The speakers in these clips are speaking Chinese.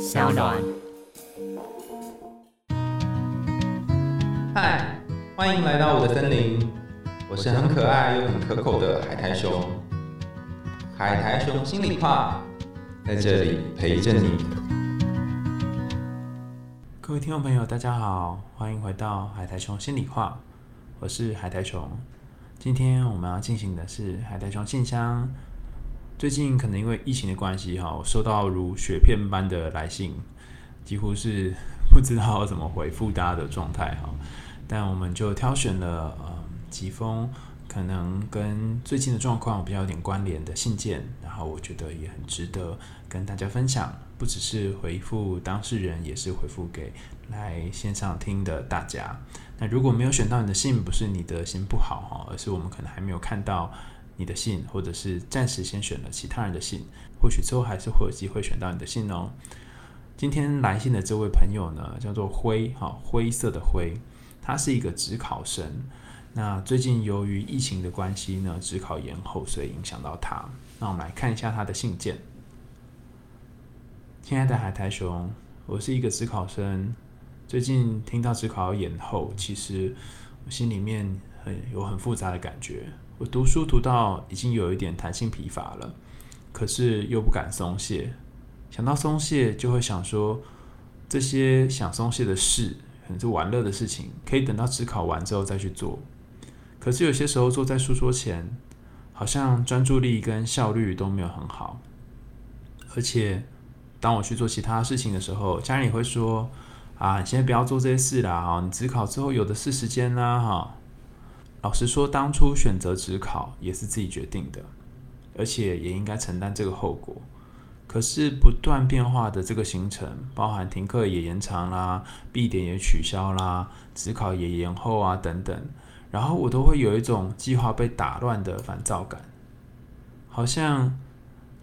小暖。嗨，欢迎来到我的森林，我是很可爱又很可口的海苔熊。海苔熊心里话，在这里陪着你。各位听众朋友，大家好，欢迎回到海苔熊心里话，我是海苔熊。今天我们要进行的是海苔熊信箱。最近可能因为疫情的关系，哈，收到如雪片般的来信，几乎是不知道怎么回复大家的状态，哈。但我们就挑选了呃几封可能跟最近的状况比较有点关联的信件，然后我觉得也很值得跟大家分享。不只是回复当事人，也是回复给来线上听的大家。那如果没有选到你的信，不是你的心不好哈，而是我们可能还没有看到。你的信，或者是暂时先选了其他人的信，或许之后还是会有机会选到你的信哦。今天来信的这位朋友呢，叫做灰，哈，灰色的灰，他是一个职考生。那最近由于疫情的关系呢，职考延后，所以影响到他。那我们来看一下他的信件。亲爱的海苔熊，我是一个职考生，最近听到职考延后，其实我心里面很有很复杂的感觉。我读书读到已经有一点弹性疲乏了，可是又不敢松懈。想到松懈，就会想说这些想松懈的事，很是玩乐的事情，可以等到职考完之后再去做。可是有些时候坐在书桌前，好像专注力跟效率都没有很好。而且当我去做其他事情的时候，家人也会说：“啊，你现在不要做这些事啦，哈，你职考之后有的是时间啦，哈。”老实说，当初选择职考也是自己决定的，而且也应该承担这个后果。可是不断变化的这个行程，包含停课也延长啦，闭点也取消啦，职考也延后啊等等，然后我都会有一种计划被打乱的烦躁感，好像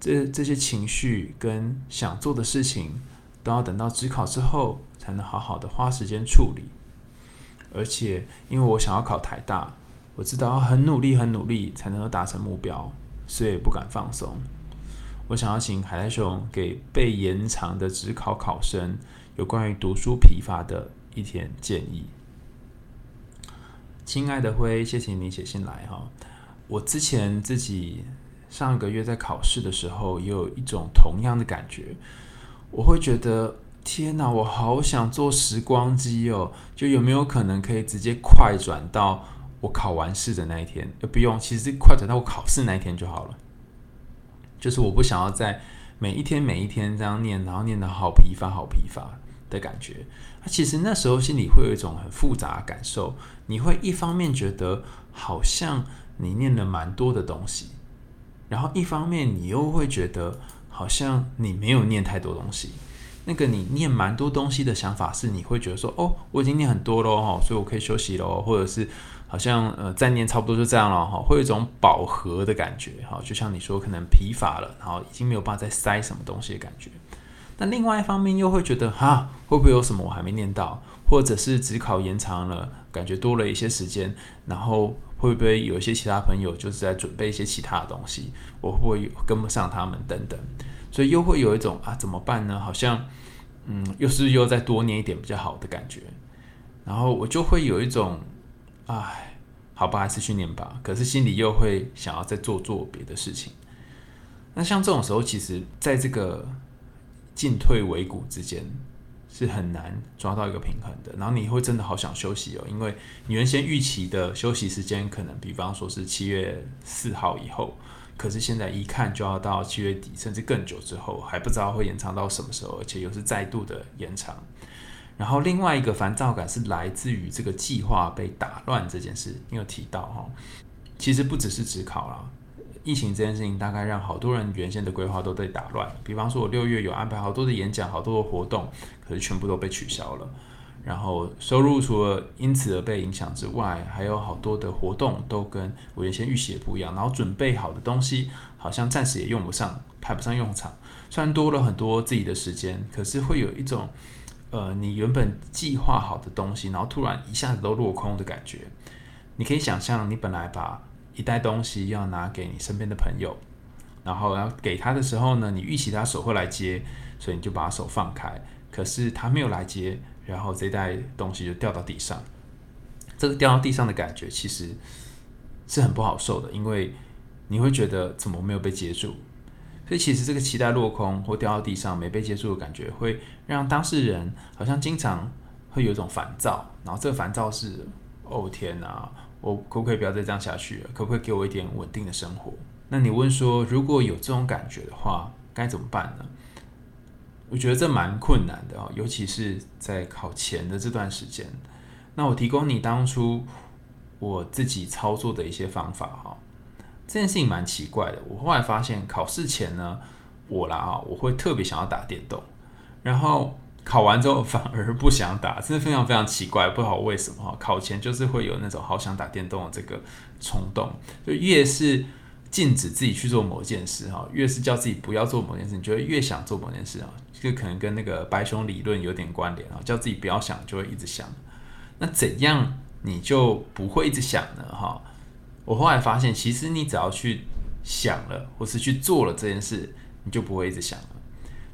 这这些情绪跟想做的事情，都要等到职考之后才能好好的花时间处理。而且，因为我想要考台大，我知道要很努力、很努力才能够达成目标，所以不敢放松。我想要请海苔熊给被延长的职考考生有关于读书疲乏的一点建议。亲爱的辉，谢谢你写信来哈。我之前自己上个月在考试的时候，也有一种同样的感觉，我会觉得。天哪，我好想做时光机哦！就有没有可能可以直接快转到我考完试的那一天？不用，其实快转到我考试那一天就好了。就是我不想要在每一天每一天这样念，然后念得好疲乏、好疲乏的感觉。那其实那时候心里会有一种很复杂的感受，你会一方面觉得好像你念了蛮多的东西，然后一方面你又会觉得好像你没有念太多东西。那个你念蛮多东西的想法是，你会觉得说，哦，我已经念很多喽，哈，所以我可以休息喽，或者是好像呃再念差不多就这样了，哈，会有一种饱和的感觉，哈，就像你说可能疲乏了，然后已经没有办法再塞什么东西的感觉。那另外一方面又会觉得，哈，会不会有什么我还没念到，或者是只考延长了，感觉多了一些时间，然后会不会有一些其他朋友就是在准备一些其他的东西，我会不会跟不上他们等等。所以又会有一种啊怎么办呢？好像嗯，又是又再多念一点比较好的感觉。然后我就会有一种唉，好吧，还是去念吧。可是心里又会想要再做做别的事情。那像这种时候，其实在这个进退维谷之间是很难抓到一个平衡的。然后你会真的好想休息哦，因为你原先预期的休息时间可能，比方说是七月四号以后。可是现在一看就要到七月底，甚至更久之后，还不知道会延长到什么时候，而且又是再度的延长。然后另外一个烦躁感是来自于这个计划被打乱这件事。你有提到哈，其实不只是只考啦，疫情这件事情大概让好多人原先的规划都被打乱。比方说，我六月有安排好多的演讲、好多的活动，可是全部都被取消了。然后收入除了因此而被影响之外，还有好多的活动都跟我原先预习不一样。然后准备好的东西好像暂时也用不上，派不上用场。虽然多了很多自己的时间，可是会有一种，呃，你原本计划好的东西，然后突然一下子都落空的感觉。你可以想象，你本来把一袋东西要拿给你身边的朋友，然后要给他的时候呢，你预期他手会来接。所以你就把手放开。可是他没有来接，然后这袋东西就掉到地上。这个掉到地上的感觉其实是很不好受的，因为你会觉得怎么没有被接住。所以其实这个期待落空或掉到地上没被接住的感觉，会让当事人好像经常会有一种烦躁。然后这个烦躁是：哦天哪，我可不可以不要再这样下去了？可不可以给我一点稳定的生活？那你问说，如果有这种感觉的话，该怎么办呢？我觉得这蛮困难的哦，尤其是在考前的这段时间。那我提供你当初我自己操作的一些方法哈。这件事情蛮奇怪的。我后来发现，考试前呢，我啦啊，我会特别想要打电动，然后考完之后反而不想打，真的非常非常奇怪，不知道为什么哈。考前就是会有那种好想打电动的这个冲动，就越是禁止自己去做某件事哈，越是叫自己不要做某件事，你就会越想做某件事啊。这个可能跟那个白熊理论有点关联啊，叫自己不要想，就会一直想。那怎样你就不会一直想呢？哈？我后来发现，其实你只要去想了，或是去做了这件事，你就不会一直想了。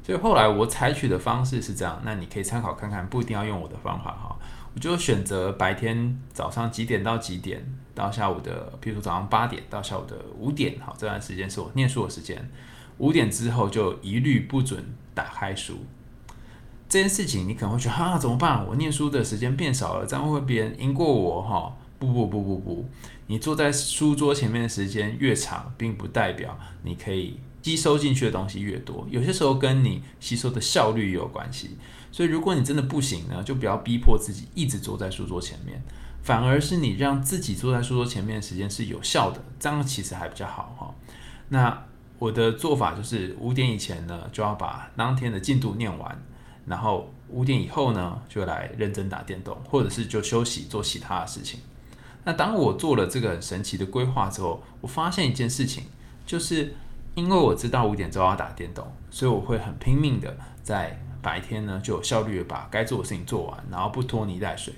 所以后来我采取的方式是这样，那你可以参考看看，不一定要用我的方法哈。我就选择白天早上几点到几点，到下午的，比如说早上八点到下午的五点，好，这段时间是我念书的时间。五点之后就一律不准打开书。这件事情你可能会觉得，啊，怎么办？我念书的时间变少了，这样会不会别人赢过我？哈。不不不不不，你坐在书桌前面的时间越长，并不代表你可以吸收进去的东西越多。有些时候跟你吸收的效率也有关系。所以如果你真的不行呢，就不要逼迫自己一直坐在书桌前面，反而是你让自己坐在书桌前面的时间是有效的，这样其实还比较好哈。那我的做法就是五点以前呢，就要把当天的进度念完，然后五点以后呢，就来认真打电动，或者是就休息做其他的事情。那当我做了这个很神奇的规划之后，我发现一件事情，就是因为我知道五点钟要打电动，所以我会很拼命的在白天呢就有效率的把该做的事情做完，然后不拖泥带水。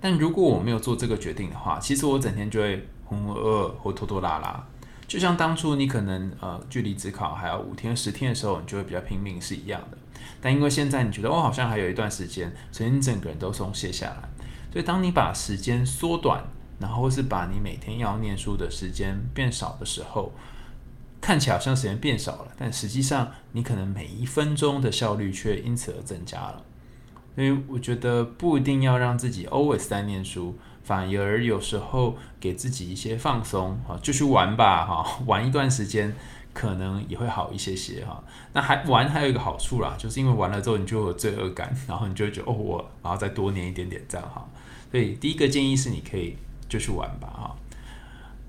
但如果我没有做这个决定的话，其实我整天就会浑浑噩噩或拖拖拉拉。就像当初你可能呃距离职考还有五天十天的时候，你就会比较拼命是一样的。但因为现在你觉得哦好像还有一段时间，所以你整个人都松懈下来。所以当你把时间缩短，然后是把你每天要念书的时间变少的时候，看起来好像时间变少了，但实际上你可能每一分钟的效率却因此而增加了。所以我觉得不一定要让自己 always 在念书，反而有时候给自己一些放松啊，就去玩吧哈，玩一段时间可能也会好一些些哈。那还玩还有一个好处啦，就是因为玩了之后你就有罪恶感，然后你就觉得哦我然后再多念一点点这样哈。所以第一个建议是你可以。就去玩吧，哈。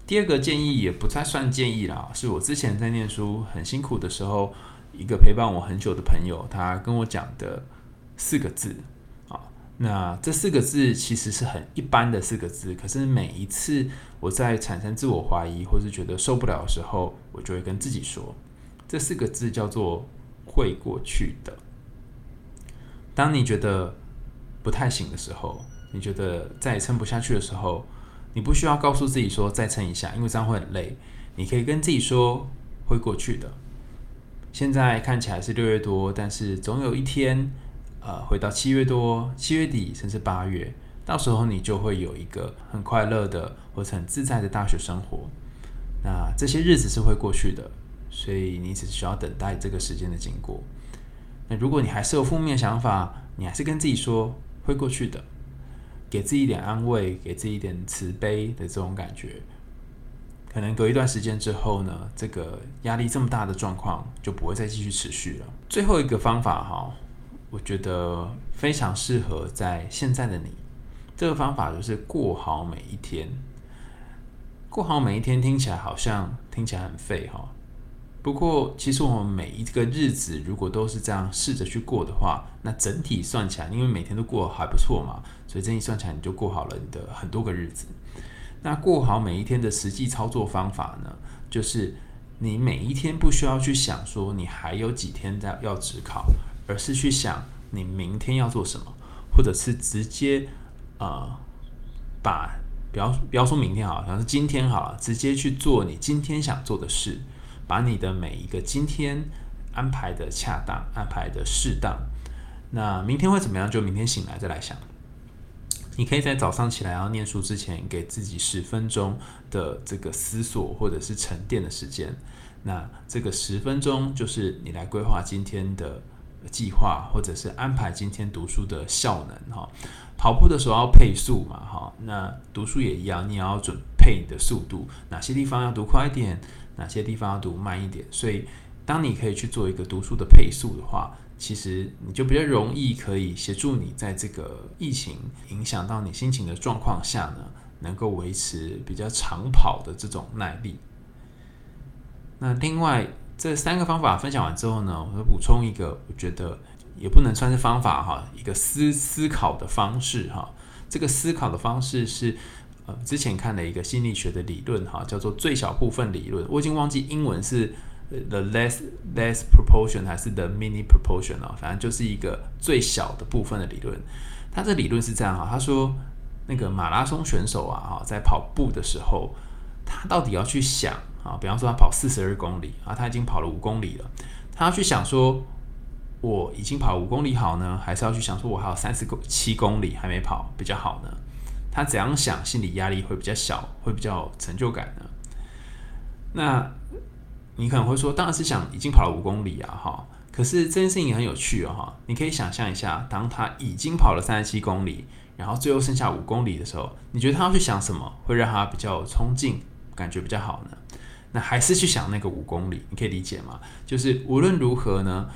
第二个建议也不太算建议啦，是我之前在念书很辛苦的时候，一个陪伴我很久的朋友，他跟我讲的四个字啊。那这四个字其实是很一般的四个字，可是每一次我在产生自我怀疑或是觉得受不了的时候，我就会跟自己说，这四个字叫做“会过去的”。当你觉得不太行的时候，你觉得再也撑不下去的时候，你不需要告诉自己说再撑一下，因为这样会很累。你可以跟自己说会过去的。现在看起来是六月多，但是总有一天，呃，回到七月多、七月底，甚至八月，到时候你就会有一个很快乐的或者很自在的大学生活。那这些日子是会过去的，所以你只需要等待这个时间的经过。那如果你还是有负面想法，你还是跟自己说会过去的。给自己一点安慰，给自己一点慈悲的这种感觉，可能隔一段时间之后呢，这个压力这么大的状况就不会再继续持续了。最后一个方法哈，我觉得非常适合在现在的你。这个方法就是过好每一天。过好每一天听起来好像听起来很废哈。不过，其实我们每一个日子如果都是这样试着去过的话，那整体算起来，因为每天都过得还不错嘛，所以这一算起来你就过好了你的很多个日子。那过好每一天的实际操作方法呢，就是你每一天不需要去想说你还有几天在要职考，而是去想你明天要做什么，或者是直接呃把不要不要说明天好，像是今天好了，直接去做你今天想做的事。把你的每一个今天安排的恰当，安排的适当。那明天会怎么样？就明天醒来再来想。你可以在早上起来要念书之前，给自己十分钟的这个思索或者是沉淀的时间。那这个十分钟就是你来规划今天的计划，或者是安排今天读书的效能哈。跑步的时候要配速嘛哈，那读书也一样，你也要准配你的速度，哪些地方要读快一点，哪些地方要读慢一点。所以，当你可以去做一个读书的配速的话，其实你就比较容易可以协助你在这个疫情影响到你心情的状况下呢，能够维持比较长跑的这种耐力。那另外这三个方法分享完之后呢，我会补充一个，我觉得也不能算是方法哈，一个思思考的方式哈。这个思考的方式是呃之前看了一个心理学的理论哈，叫做最小部分理论。我已经忘记英文是 the less less proportion 还是 the mini proportion 了，反正就是一个最小的部分的理论。他这理论是这样哈，他说那个马拉松选手啊哈，在跑步的时候，他到底要去想。啊，比方说他跑四十二公里啊，他已经跑了五公里了，他要去想说，我已经跑五公里好呢，还是要去想说我还有三十公七公里还没跑比较好呢？他怎样想，心理压力会比较小，会比较有成就感呢？那你可能会说，当然是想已经跑了五公里啊，哈。可是这件事情也很有趣哦，哈。你可以想象一下，当他已经跑了三十七公里，然后最后剩下五公里的时候，你觉得他要去想什么，会让他比较有冲劲，感觉比较好呢？那还是去想那个五公里，你可以理解吗？就是无论如何呢，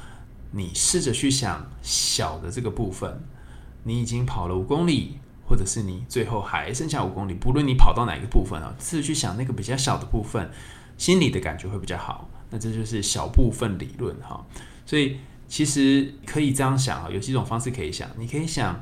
你试着去想小的这个部分，你已经跑了五公里，或者是你最后还剩下五公里，不论你跑到哪个部分啊，试着去想那个比较小的部分，心里的感觉会比较好。那这就是小部分理论哈。所以其实可以这样想啊，有几种方式可以想，你可以想。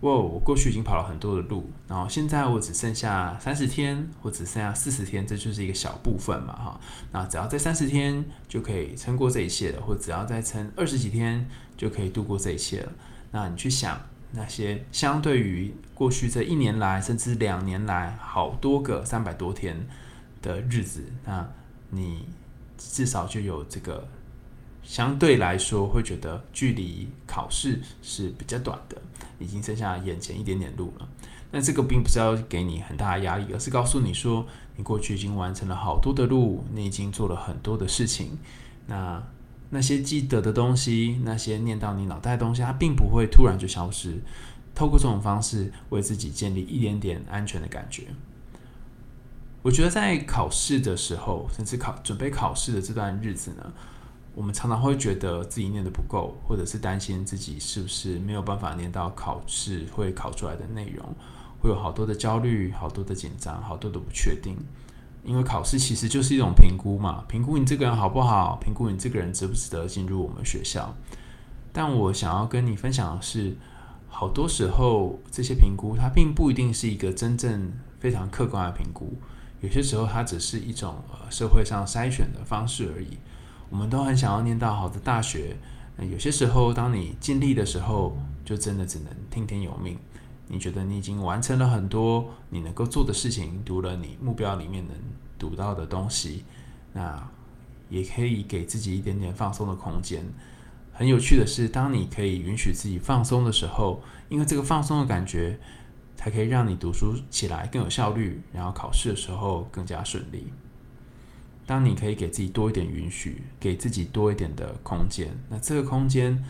哇！我过去已经跑了很多的路，然后现在我只剩下三十天，或只剩下四十天，这就是一个小部分嘛，哈。那只要在三十天就可以撑过这一切了，或只要再撑二十几天就可以度过这一切了。那你去想那些相对于过去这一年来，甚至两年来好多个三百多天的日子，那你至少就有这个。相对来说，会觉得距离考试是比较短的，已经剩下眼前一点点路了。那这个并不是要给你很大的压力，而是告诉你说，你过去已经完成了好多的路，你已经做了很多的事情。那那些记得的东西，那些念到你脑袋的东西，它并不会突然就消失。透过这种方式，为自己建立一点点安全的感觉。我觉得在考试的时候，甚至考准备考试的这段日子呢。我们常常会觉得自己念的不够，或者是担心自己是不是没有办法念到考试会考出来的内容，会有好多的焦虑、好多的紧张、好多的不确定。因为考试其实就是一种评估嘛，评估你这个人好不好，评估你这个人值不值得进入我们学校。但我想要跟你分享的是，好多时候这些评估它并不一定是一个真正非常客观的评估，有些时候它只是一种呃社会上筛选的方式而已。我们都很想要念到好的大学，那有些时候，当你尽力的时候，就真的只能听天由命。你觉得你已经完成了很多你能够做的事情，读了你目标里面能读到的东西，那也可以给自己一点点放松的空间。很有趣的是，当你可以允许自己放松的时候，因为这个放松的感觉，才可以让你读书起来更有效率，然后考试的时候更加顺利。当你可以给自己多一点允许，给自己多一点的空间，那这个空间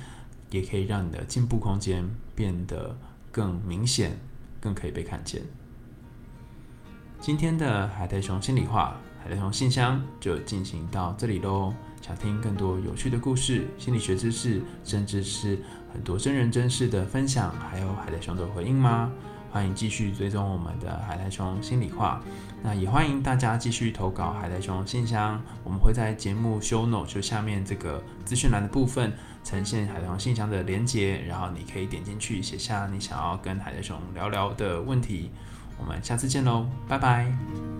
也可以让你的进步空间变得更明显，更可以被看见。今天的海苔熊心里话，海苔熊信箱就进行到这里喽。想听更多有趣的故事、心理学知识，甚至是很多真人真事的分享，还有海苔熊的回应吗？欢迎继续追踪我们的海苔熊心里话，那也欢迎大家继续投稿海苔熊信箱，我们会在节目 show note 就下面这个资讯栏的部分呈现海苔熊信箱的连接，然后你可以点进去写下你想要跟海苔熊聊聊的问题。我们下次见喽，拜拜。